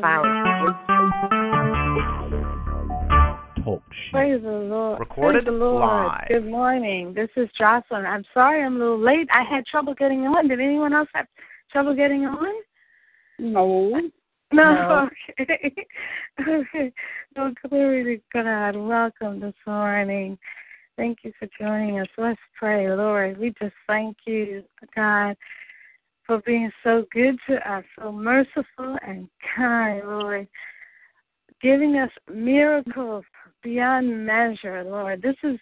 Praise the Lord. Recorded Praise the Lord. live. Good morning. This is Jocelyn. I'm sorry I'm a little late. I had trouble getting on. Did anyone else have trouble getting on? No. No. Okay. okay. No, glory to God. Welcome this morning. Thank you for joining us. Let's pray, Lord. We just thank you, God, for being so good to us, so merciful and kind, Lord, giving us miracles beyond measure, Lord. This is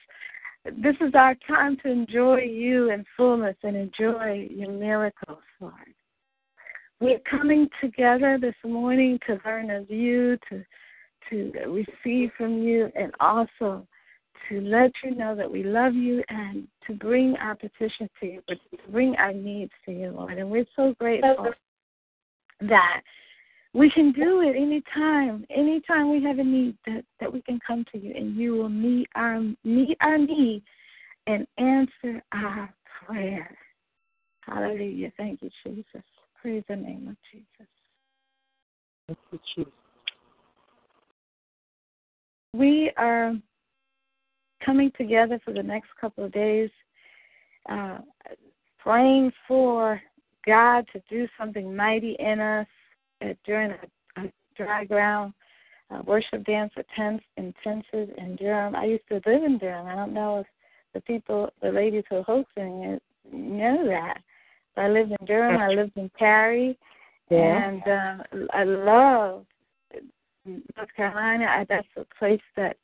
this is our time to enjoy you in fullness and enjoy your miracles, Lord. We're coming together this morning to learn of you, to to receive from you, and also to let you know that we love you and to bring our petition to you, but to bring our needs to you, Lord. And we're so grateful that we can do it anytime. Anytime we have a need that, that we can come to you and you will meet our meet our need and answer our prayer. Hallelujah. Thank you, Jesus. Praise the name of Jesus. Thank you, Jesus. We are coming together for the next couple of days, uh, praying for God to do something mighty in us uh, during a, a dry ground uh, worship dance with tents intensive in Durham. I used to live in Durham. I don't know if the people, the ladies who are hosting it, know that. But I lived in Durham. I lived in Cary, Yeah. and uh, I love North Carolina. I, that's a place that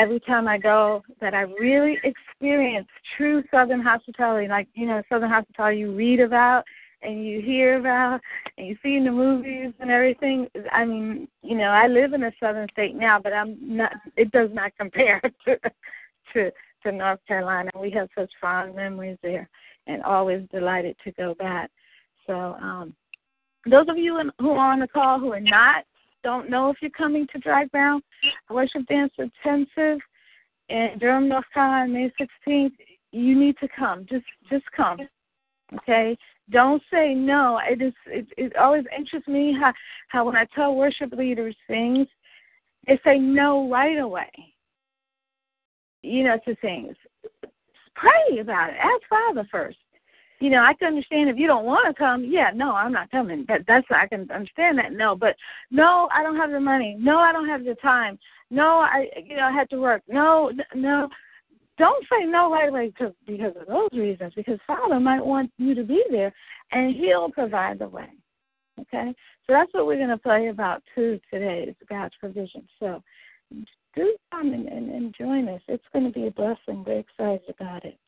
every time I go, that I really experience true Southern hospitality. Like you know, Southern hospitality you read about and you hear about and you see in the movies and everything. I mean, you know, I live in a southern state now, but I'm not. It does not compare to to to North Carolina. We have such fond memories there, and always delighted to go back. So, um, those of you in, who are on the call who are not don't know if you're coming to Dry Ground Worship Dance Intensive in Durham, North Carolina, May 16th, you need to come. Just just come. Okay? Don't say no. It is it, it always interests me how how when I tell worship leaders things, they say no right away. You know, to things. Pray about it. Ask Father first. You know, I can understand if you don't want to come. Yeah, no, I'm not coming. That that's I can understand that. No, but no, I don't have the money. No, I don't have the time. No, I you know I had to work. No, no. Don't say no right away because because of those reasons. Because Father might want you to be there, and He'll provide the way. Okay, so that's what we're going to play about too today is God's provision. So do come and, and, and join us. It's going to be a blessing. We're excited about it.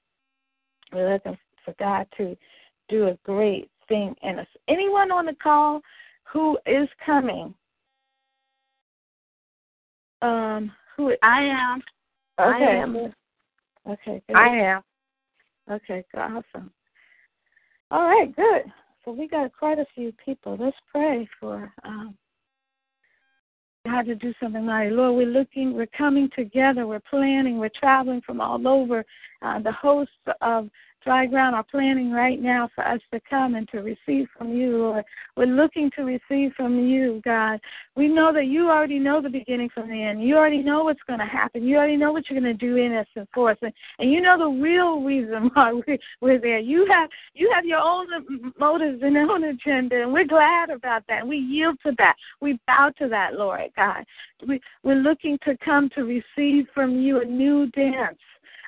We're looking for God to do a great thing in us. Anyone on the call who is coming? Um, who I am. Okay. I am. Okay. Good. I am. Okay. good, Awesome. All right. Good. So we got quite a few people. Let's pray for um, God to do something mighty. Lord, we're looking, we're coming together, we're planning, we're traveling from all over. Uh, the hosts of Dry Ground are planning right now for us to come and to receive from you, Lord. We're looking to receive from you, God. We know that you already know the beginning from the end. You already know what's going to happen. You already know what you're going to do in us and for us, and, and you know the real reason why we, we're there. You have you have your own motives and own agenda, and we're glad about that. We yield to that. We bow to that, Lord God. We, we're looking to come to receive from you a new dance,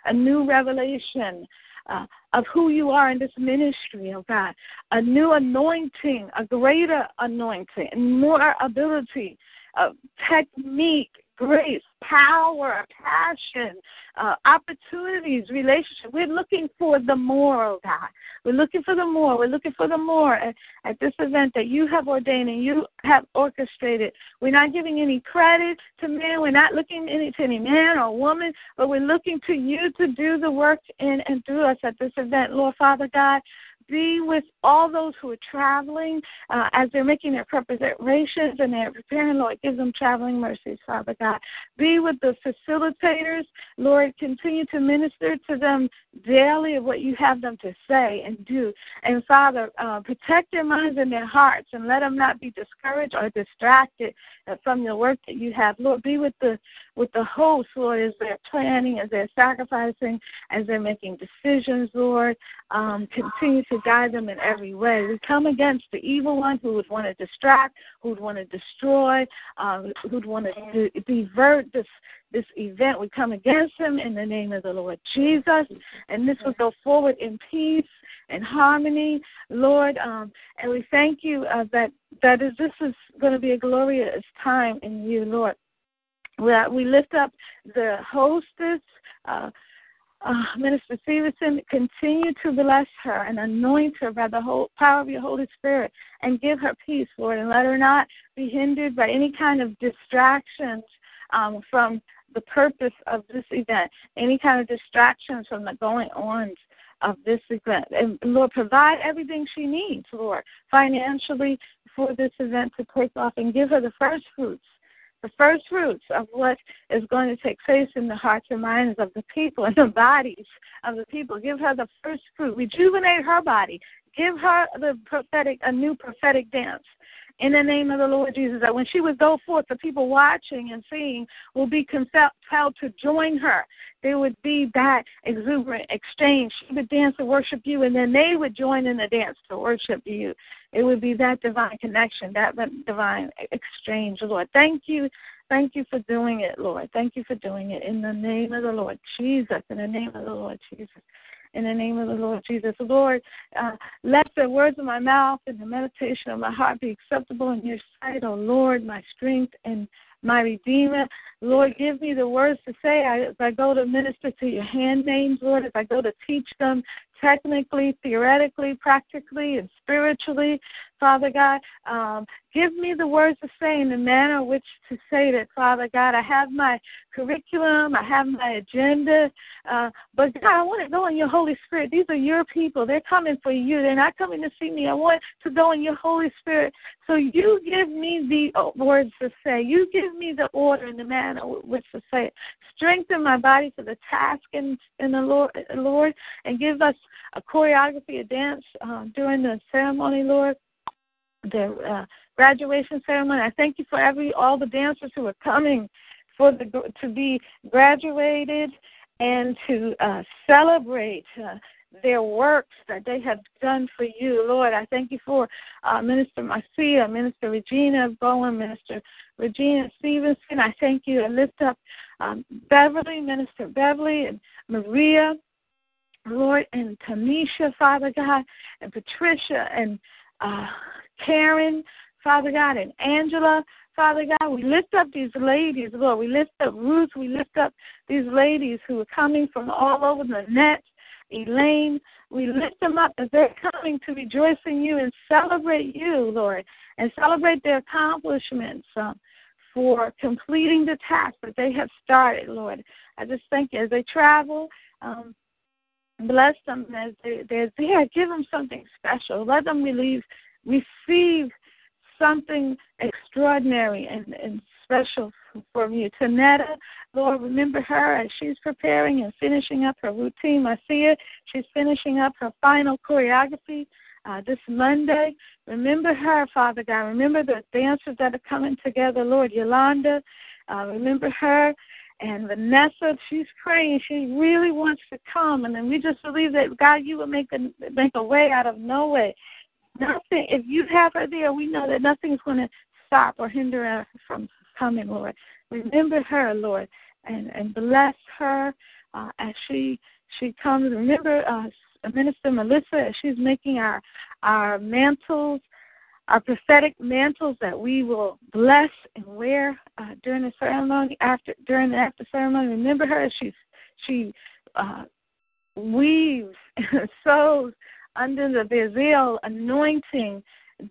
a new revelation, uh, of who you are in this ministry, oh God. A new anointing, a greater anointing, more ability, uh, technique, grace, power, passion, uh, opportunities, relationship. We're looking for the more, oh God. We're looking for the more. We're looking for the more at, at this event that you have ordained and you have orchestrated. We're not giving any credit to men. We're not looking any, to any man or woman, but we're looking to you to do the work in and through us at this event, Lord Father God be with all those who are traveling uh, as they're making their preparations and they're preparing, Lord. Give them traveling mercies, Father God. Be with the facilitators, Lord. Continue to minister to them daily of what you have them to say and do. And Father, uh, protect their minds and their hearts and let them not be discouraged or distracted from the work that you have. Lord, be with the with the hosts, Lord, as they're planning, as they're sacrificing, as they're making decisions, Lord. Um, continue to guide them in every way. We come against the evil one who would want to distract, who would want to destroy, um, who'd want to divert this this event. We come against him in the name of the Lord Jesus, and this will go forward in peace and harmony, Lord. Um, and we thank you uh, that that is this is going to be a glorious time in you, Lord. We, we lift up the hostess. Uh, uh, Minister Stevenson, continue to bless her and anoint her by the whole power of your Holy Spirit and give her peace, Lord, and let her not be hindered by any kind of distractions um, from the purpose of this event, any kind of distractions from the going on of this event. And Lord, provide everything she needs, Lord, financially for this event to take off and give her the first fruits the first fruits of what is going to take place in the hearts and minds of the people and the bodies of the people. Give her the first fruit. Rejuvenate her body. Give her the prophetic, a new prophetic dance in the name of the Lord Jesus. That when she would go forth, the people watching and seeing will be compelled to join her. There would be that exuberant exchange. She would dance and worship you, and then they would join in the dance to worship you. It would be that divine connection, that divine exchange, Lord. Thank you. Thank you for doing it, Lord. Thank you for doing it in the name of the Lord Jesus. In the name of the Lord Jesus in the name of the Lord Jesus. Lord, uh, let the words of my mouth and the meditation of my heart be acceptable in your sight, O oh Lord, my strength and my Redeemer. Lord, give me the words to say as I go to minister to your handmaids, Lord, as I go to teach them technically, theoretically, practically, and spiritually. Father God, um, give me the words to say in the manner in which to say that, Father God. I have my curriculum, I have my agenda, uh, but God, I want to go in your Holy Spirit. These are your people. They're coming for you. They're not coming to see me. I want to go in your Holy Spirit. So you give me the uh, words to say. You give me the order and the manner in which to say it. Strengthen my body for the task in, in the Lord, Lord, and give us a choreography, a dance uh, during the ceremony, Lord, the uh, graduation ceremony. I thank you for every all the dancers who are coming for the to be graduated and to uh, celebrate uh, their works that they have done for you, Lord. I thank you for uh, Minister Marcia, Minister Regina Bowen, Minister Regina Stevenson. I thank you and lift up um, Beverly, Minister Beverly, and Maria, Lord, and Tamisha, Father God, and Patricia, and uh, Karen, Father God, and Angela. Father God, we lift up these ladies, Lord. We lift up Ruth. We lift up these ladies who are coming from all over the net. Elaine, we lift them up as they're coming to rejoice in you and celebrate you, Lord, and celebrate their accomplishments um, for completing the task that they have started, Lord. I just thank you as they travel. Um, bless them as they, they're there. Give them something special. Let them relieve, receive something extraordinary and, and special from you. Tanetta, Lord, remember her as she's preparing and finishing up her routine. I see her. She's finishing up her final choreography uh, this Monday. Remember her, Father God. Remember the dancers that are coming together, Lord. Yolanda, uh, remember her. And Vanessa, she's praying. She really wants to come, and then we just believe that God, you will make a make a way out of no way. Nothing. If you have her there, we know that nothing's going to stop or hinder her from coming, Lord. Remember her, Lord, and and bless her uh, as she she comes. Remember uh, Minister Melissa as she's making our our mantles our prophetic mantles that we will bless and wear uh, during the ceremony after during the after ceremony. Remember her; she she uh, weaves sews under the Bezalel anointing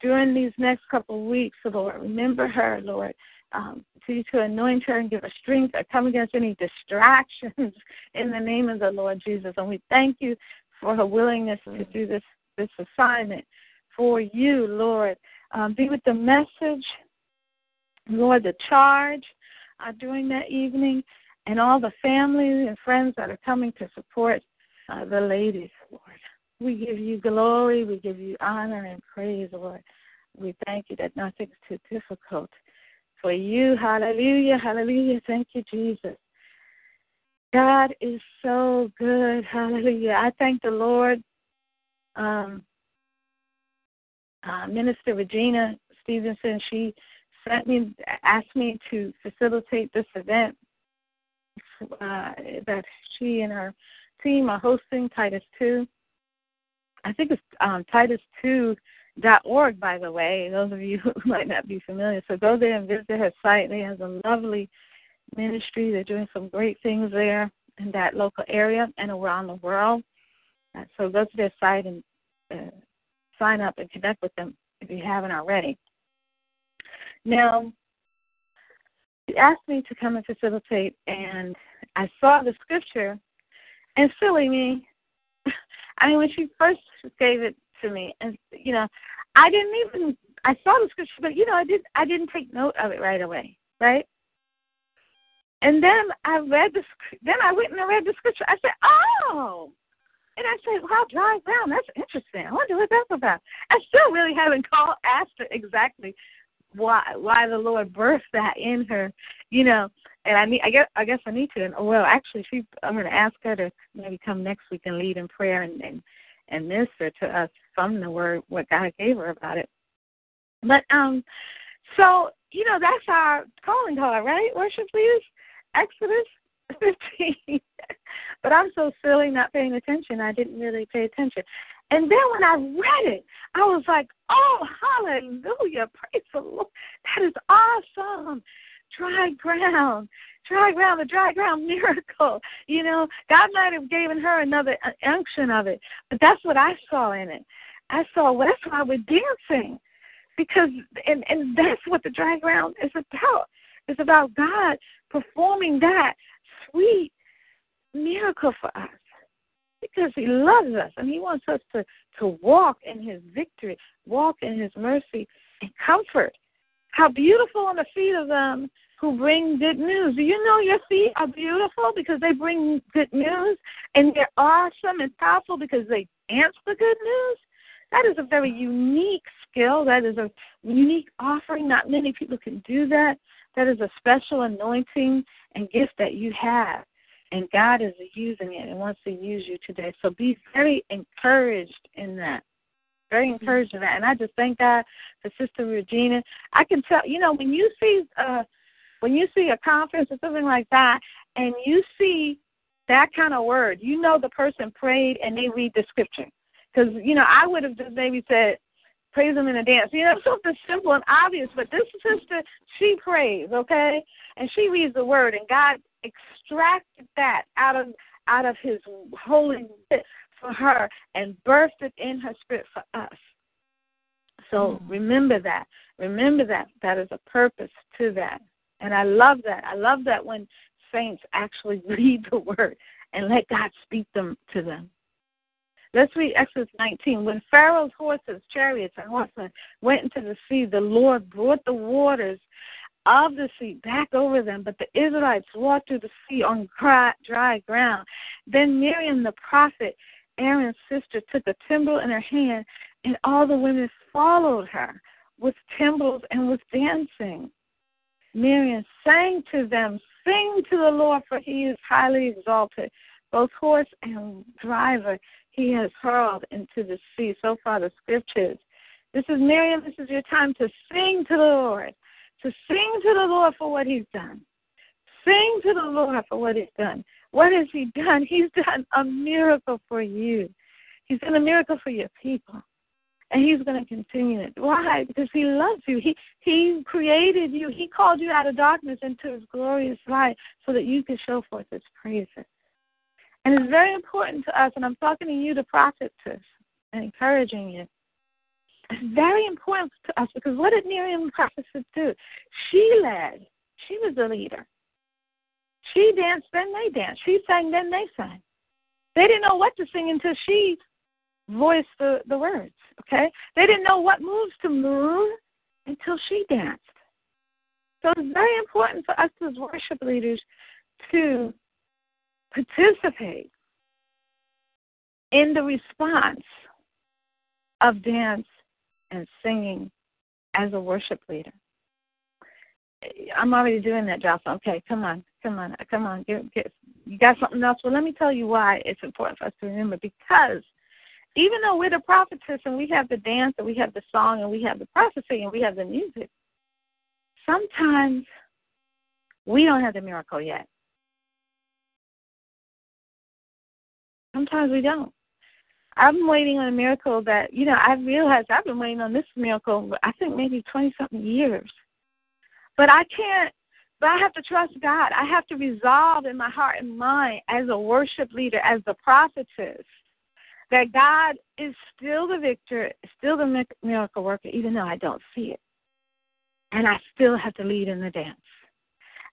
during these next couple of weeks, Lord. Remember her, Lord. Um, continue to anoint her and give her strength. I come against any distractions in the name of the Lord Jesus. And we thank you for her willingness to do this this assignment for you, Lord. Um, be with the message, Lord, the charge uh, during that evening, and all the family and friends that are coming to support uh, the ladies, Lord. We give you glory, we give you honor and praise, Lord. We thank you that nothing's too difficult for you. Hallelujah, hallelujah. Thank you, Jesus. God is so good. Hallelujah. I thank the Lord. Um, uh, Minister Regina Stevenson, she sent me, asked me to facilitate this event uh, that she and her team are hosting, Titus 2. I think it's um, Titus2.org, by the way, those of you who might not be familiar. So go there and visit her site. They have a lovely ministry. They're doing some great things there in that local area and around the world. Uh, so go to their site and uh, sign up and connect with them if you haven't already. Now, she asked me to come and facilitate, and I saw the scripture, and silly me, I mean, when she first gave it to me, and you know, I didn't even I saw the scripture, but you know, I didn't I didn't take note of it right away, right? And then I read the then I went and I read the scripture. I said, oh, and I said, wow, dry ground. That's interesting. I wonder what that's about. I still really haven't called asked her exactly why why the Lord birthed that in her, you know. And I need I guess I guess I need to. And well, actually, she I'm going to ask her to maybe come next week and lead in prayer and and and minister to us from the word what God gave her about it. But um, so you know that's our calling card, right? Worship leaders, Exodus 15. but I'm so silly not paying attention. I didn't really pay attention. And then when I read it, I was like, oh, hallelujah. Praise the Lord. That is awesome. Dry ground. Dry ground, the dry ground miracle. You know, God might have given her another unction of it, but that's what I saw in it. I saw, well, that's why we're dancing. Because, and, and that's what the dry ground is about. It's about God performing that sweet miracle for us because he loves us and he wants us to to walk in his victory walk in his mercy and comfort. How beautiful are the feet of them who bring good news. Do you know your feet are beautiful because they bring good news and they're awesome and powerful because they dance the good news? That is a very unique skill. That is a unique offering. Not many people can do that that is a special anointing and gift that you have and God is using it and wants to use you today. So be very encouraged in that. Very encouraged in that. And I just thank God for Sister Regina. I can tell you know, when you see uh when you see a conference or something like that and you see that kind of word, you know the person prayed and they read the scripture. Because, you know, I would have just maybe said, praise him in a dance. You know, something simple and obvious, but this sister, she prays, okay? And she reads the word, and God extracted that out of out of his holy for her and birthed it in her spirit for us. So mm remember that. Remember that. That is a purpose to that. And I love that. I love that when saints actually read the word and let God speak them to them. Let's read Exodus 19. When Pharaoh's horses, chariots, and horsemen went into the sea, the Lord brought the waters of the sea back over them, but the Israelites walked through the sea on dry ground. Then Miriam the prophet, Aaron's sister, took a timbrel in her hand, and all the women followed her with timbrels and with dancing. Miriam sang to them, Sing to the Lord, for he is highly exalted. Both horse and driver he has hurled into the sea. So far, the scriptures. This is Miriam. This is your time to sing to the Lord to sing to the Lord for what He's done. Sing to the Lord for what He's done. What has He done? He's done a miracle for you. He's done a miracle for your people. And he's going to continue it. Why? Because he loves you. He he created you. He called you out of darkness into his glorious light so that you can show forth his praises. And it's very important to us, and I'm talking to you, the prophetess, and encouraging you. It's very important to us because what did Miriam prophetess do? She led. She was the leader. She danced, then they danced. She sang, then they sang. They didn't know what to sing until she voiced the, the words, okay? They didn't know what moves to move until she danced. So it's very important for us as worship leaders to participate in the response of dance and singing as a worship leader. I'm already doing that, Jocelyn. Okay, come on, come on, come on. Get, get, you got something else? Well, let me tell you why it's important for us to remember. Because even though we're the prophetess and we have the dance and we have the song and we have the prophecy and we have the music, sometimes we don't have the miracle yet. Sometimes we don't. I'm waiting on a miracle that, you know, I realized I've been waiting on this miracle, I think maybe 20 something years. But I can't, but I have to trust God. I have to resolve in my heart and mind as a worship leader, as the prophetess, that God is still the victor, still the miracle worker, even though I don't see it. And I still have to lead in the dance.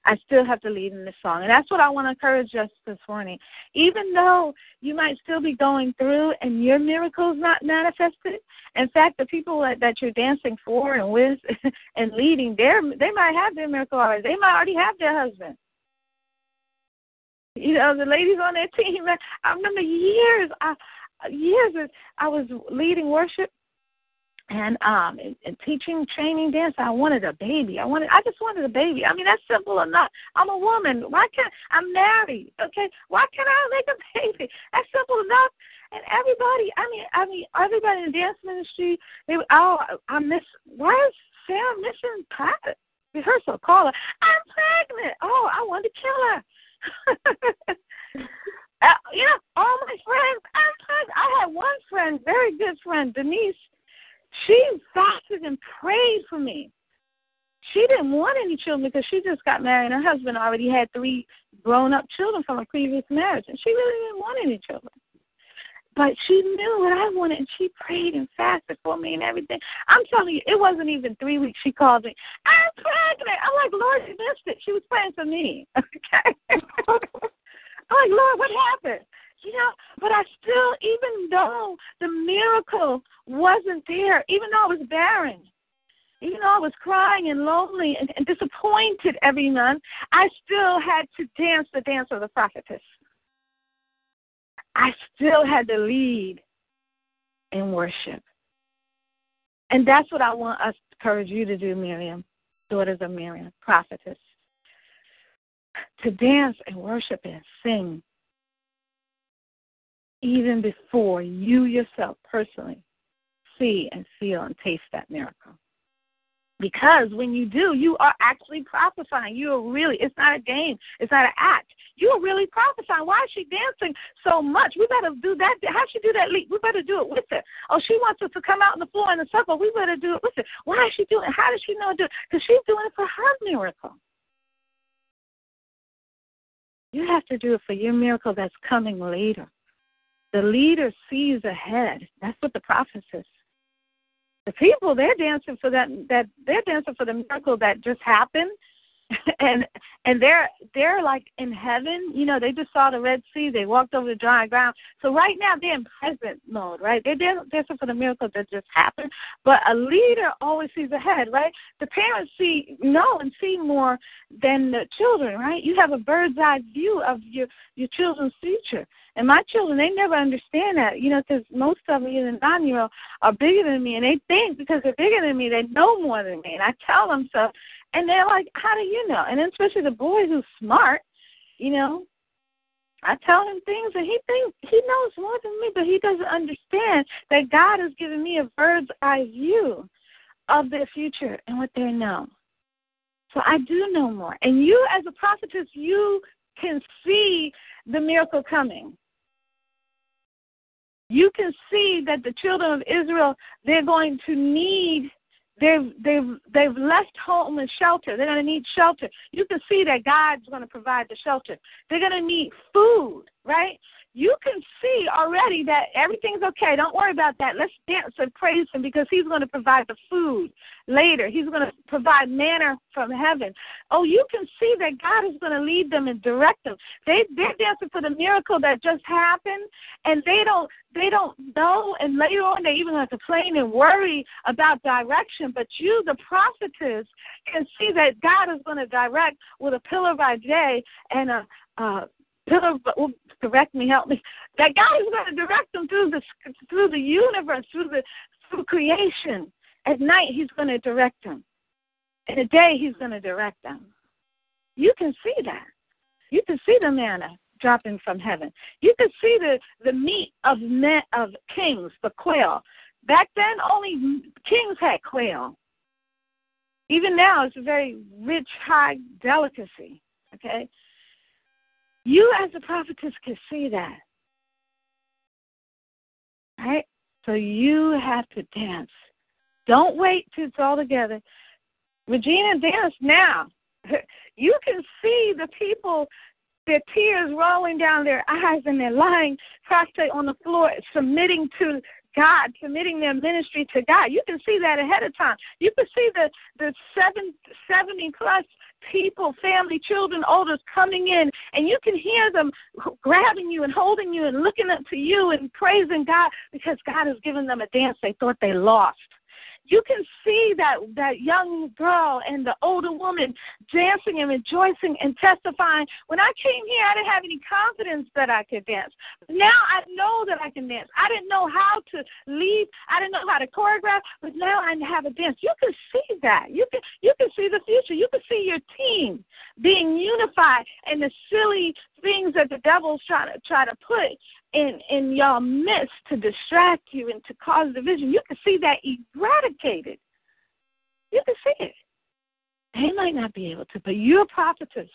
I still have to lead in the song. And that's what I want to encourage us this morning. Even though you might still be going through and your miracle's not manifested, in fact, the people that, that you're dancing for and with and leading, they might have their miracle already. They might already have their husband. You know, the ladies on that team, I remember years, I, years I was leading worship and um and, and teaching training dance i wanted a baby. I wanted i just wanted a baby. I mean that's simple enough. I'm a woman. Why can't i'm married okay? Why can't i make a baby? That's simple enough. And everybody i mean i mean everybody in the dance ministry they oh i miss why is sam missing private rehearsal call her i'm pregnant. Oh i want to kill her. Uh, you know all my friends i'm pregnant. I had one friend very good friend denise she fasted and prayed for me. She didn't want any children because she just got married and her husband already had three grown up children from a previous marriage and she really didn't want any children. But she knew what I wanted and she prayed and fasted for me and everything. I'm telling you, it wasn't even three weeks she called me, I'm pregnant. I'm like, Lord, you missed it. She was praying for me. Okay. I'm like, Lord, what happened? You know, but I still, even though the miracle wasn't there, even though I was barren, even though I was crying and lonely and, and disappointed every month, I still had to dance the dance of the prophetess. I still had to lead in worship. And that's what I want us to encourage you to do, Miriam, daughters of Miriam, prophetess. To dance and worship and sing even before you yourself personally see and feel and taste that miracle. Because when you do, you are actually prophesying. You are really, it's not a game, it's not an act. You are really prophesying. Why is she dancing so much? We better do that. How she do that leap? We better do it with her. Oh, she wants us to come out on the floor in the circle. We better do it with her. Why is she doing it? How does she know to do it? Because she's doing it for her miracle. You have to do it for your miracle that's coming later. The leader sees ahead. That's what the prophet says. The people they're dancing for that that they're dancing for the miracle that just happened and and they're they're like in heaven. You know, they just saw the Red Sea. They walked over the dry ground. So right now they're in present mode, right? They're dancing for the miracle that just happened. But a leader always sees ahead, right? The parents see know and see more than the children, right? You have a bird's eye view of your your children's future. And my children, they never understand that, you know, because most of them, even nine year old, are bigger than me, and they think because they're bigger than me, they know more than me. And I tell them so, and they're like, "How do you know?" And especially the boy who's smart, you know, I tell him things, and he thinks he knows more than me, but he doesn't understand that God has given me a bird's eye view of their future and what they know. So I do know more. And you, as a prophetess, you can see the miracle coming. You can see that the children of Israel, they're going to need They've they've they've left home and shelter. They're to need shelter. You can see that God's to provide the shelter. They're to need food, right? You can see already that everything's okay. Don't worry about that. Let's dance and praise Him because He's going to provide the food later. He's going to provide manna from heaven. Oh, you can see that God is going to lead them and direct them. They they're dancing for the miracle that just happened, and they don't they don't know. And later on, they even complain and worry about direction. But you, the prophetess, can see that God is going to direct with a pillar by day and a uh, correct me, help me. That God is going to direct them through the through the universe, through the through creation. At night, He's going to direct them. In the day, He's going to direct them. You can see that. You can see the manna dropping from heaven. You can see the the meat of men, of kings, the quail. Back then, only kings had quail. Even now, it's a very rich, high delicacy. Okay, you, as a prophetess, can see that. Right? So you have to dance. Don't wait till it's all together. Regina, dance now. You can see the people, their tears rolling down their eyes, and they're lying prostrate on the floor, submitting to God, submitting their ministry to God. You can see that ahead of time. You can see the the seven, 70 plus people, family, children, elders coming in, and you can hear them grabbing you and holding you and looking up to you and praising God because God has given them a dance they thought they lost you can see that that young girl and the older woman dancing and rejoicing and testifying. When I came here, I didn't have any confidence that I could dance. Now I know that I can dance. I didn't know how to lead. I didn't know how to choreograph, but now I have a dance. You can see that. You can you can see the future. You can see your team being unified and the silly things that the devil's trying to try to put in in your midst to distract you and to cause division. You can see that eradicated. You can see it. They might not be able to, but you're a prophetess.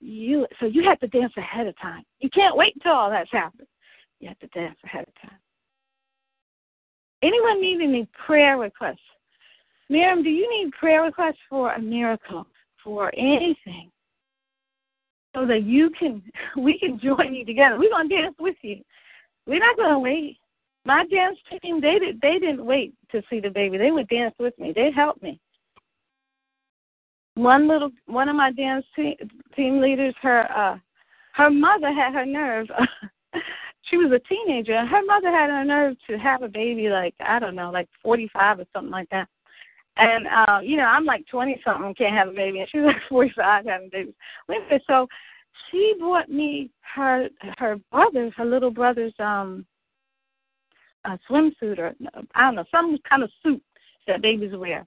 You so you have to dance ahead of time. You can't wait until all that's happened. You have to dance ahead of time. Anyone need any prayer requests? Miriam, do you need prayer requests for a miracle, for anything? So that you can we can join you together. We're gonna dance with you. We're not gonna wait. My dance team they did they didn't wait to see the baby. They would dance with me. They helped me. One little one of my dance team team leaders, her uh her mother had her nerve. she was a teenager. Her mother had her nerve to have a baby like I don't know, like forty five or something like that. And uh, you know, I'm like twenty something, can't have a baby, and she's like forty five having babies. Anyway, so she bought me her her brother's her little brother's um a swimsuit or I don't know some kind of suit that babies wear.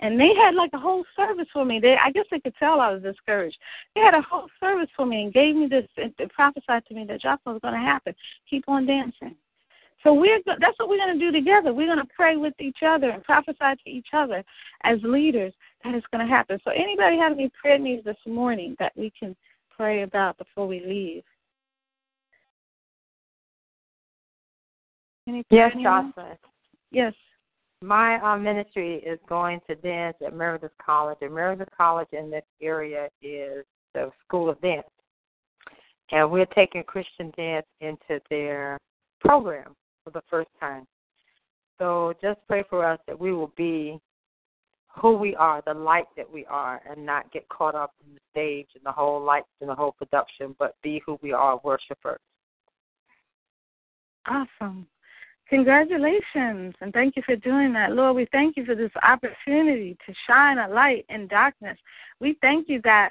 And they had like a whole service for me. They, I guess they could tell I was discouraged. They had a whole service for me and gave me this and prophesied to me that Jocelyn was going to happen. Keep on dancing. So we're that's what we're going to do together. We're going to pray with each other and prophesy to each other as leaders that it's going to happen. So anybody have any prayer needs this morning that we can pray about before we leave? Any yes, Jocelyn. Yes. My uh, ministry is going to dance at Meredith College. And Meredith College in this area is the School of Dance. And we're taking Christian dance into their program for the first time. So just pray for us that we will be who we are, the light that we are, and not get caught up in the stage and the whole lights and the whole production, but be who we are, worshipers. Awesome. Congratulations, and thank you for doing that. Lord, we thank you for this opportunity to shine a light in darkness. We thank you that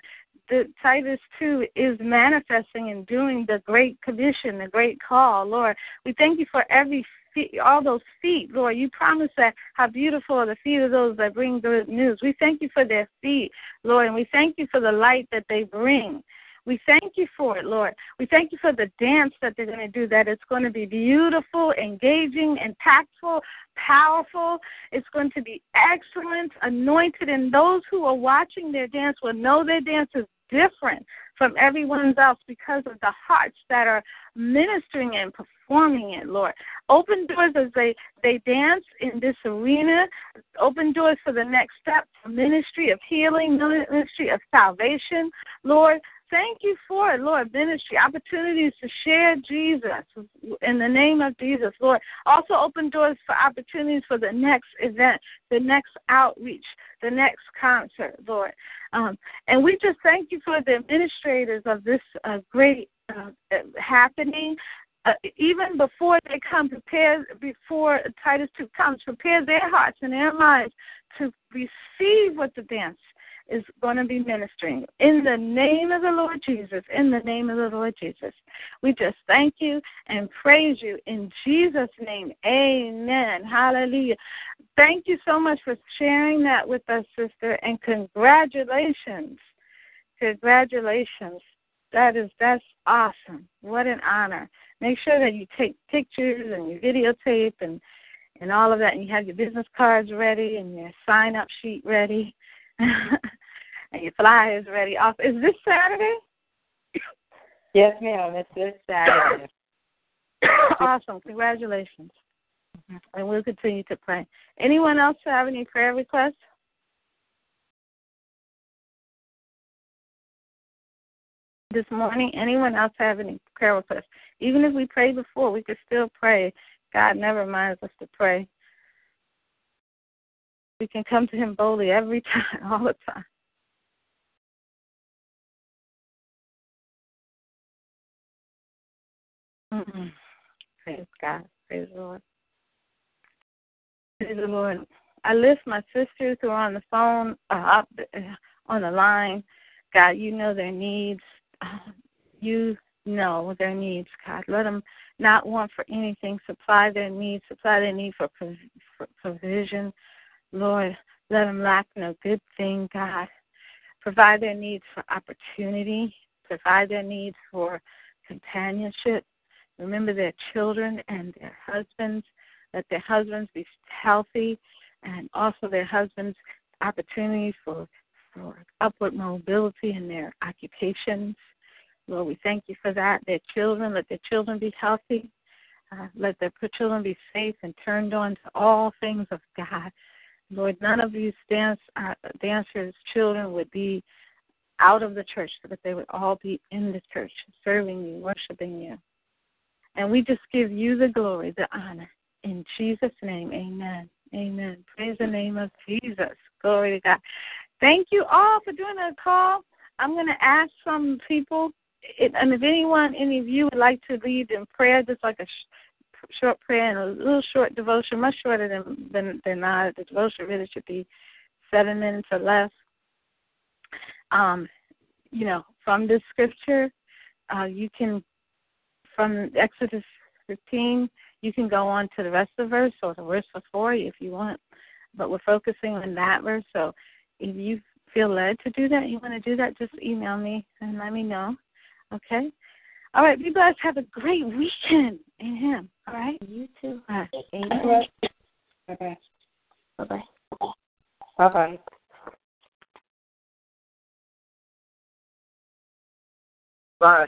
Titus 2 is manifesting and doing the great commission, the great call, Lord. We thank you for every feet, all those feet, Lord. You promised that how beautiful are the feet of those that bring good news. We thank you for their feet, Lord, and we thank you for the light that they bring. We thank you for it, Lord. We thank you for the dance that they're going to do, that it's going to be beautiful, engaging, impactful, powerful. It's going to be excellent, anointed, and those who are watching their dance will know their dance is different from everyone else because of the hearts that are ministering and performing it, Lord. Open doors as they, they dance in this arena. Open doors for the next step, ministry of healing, ministry of salvation, Lord. Thank you for it, Lord, ministry, opportunities to share Jesus in the name of Jesus, Lord. Also open doors for opportunities for the next event, the next outreach, the next concert, Lord. Um, and we just thank you for the administrators of this uh, great uh, happening. Uh, even before they come, prepare before Titus 2 comes, prepare their hearts and their minds to receive what the dance is going to be ministering. In the name of the Lord Jesus, in the name of the Lord Jesus, we just thank you and praise you in Jesus' name. Amen. Hallelujah. Thank you so much for sharing that with us, sister, and congratulations. Congratulations. That is that's awesome. What an honor. Make sure that you take pictures and you videotape and and all of that and you have your business cards ready and your sign up sheet ready and your flyers ready. Off is this Saturday? Yes, ma'am. It's this Saturday. awesome. Congratulations. Mm-hmm. And we'll continue to pray. Anyone else have any prayer requests? This morning, anyone else have any prayer requests? Even if we prayed before, we could still pray. God never minds us to pray. We can come to Him boldly every time, all the time. Praise God. Praise the Lord. Praise the Lord. I lift my sisters who are on the phone, uh, up uh, on the line. God, you know their needs. Uh, you know their needs, God. Let them not want for anything. Supply their needs. Supply their need for, for provision. Lord, let them lack no good thing, God. Provide their needs for opportunity. Provide their needs for companionship. Remember their children and their husbands. Let their husbands be healthy and also their husbands opportunities for, for upward mobility in their occupations. Lord, we thank you for that. Their children, let their children be healthy. Uh, let their children be safe and turned on to all things of God. Lord, none of these dance uh, dancers' children would be out of the church, but they would all be in the church, serving you, worshiping you. And we just give you the glory, the honor. In Jesus' name, amen. Amen. Praise the name of Jesus. Glory to God. Thank you all for doing the call. I'm going to ask some people, and if anyone, any of you would like to lead in prayer, just like a short prayer and a little short devotion, much shorter than than than not. The devotion really should be seven minutes or less. Um, you know, from this scripture, uh, you can from Exodus 15, you can go on to the rest of the verse or the verse before if you want. But we're focusing on that verse. So if you feel led to do that, you want to do that, just email me and let me know. Okay? All right, you guys have a great weekend in Him. All right? You too. All right. Amen. Bye bye. Bye bye. Bye bye. Bye.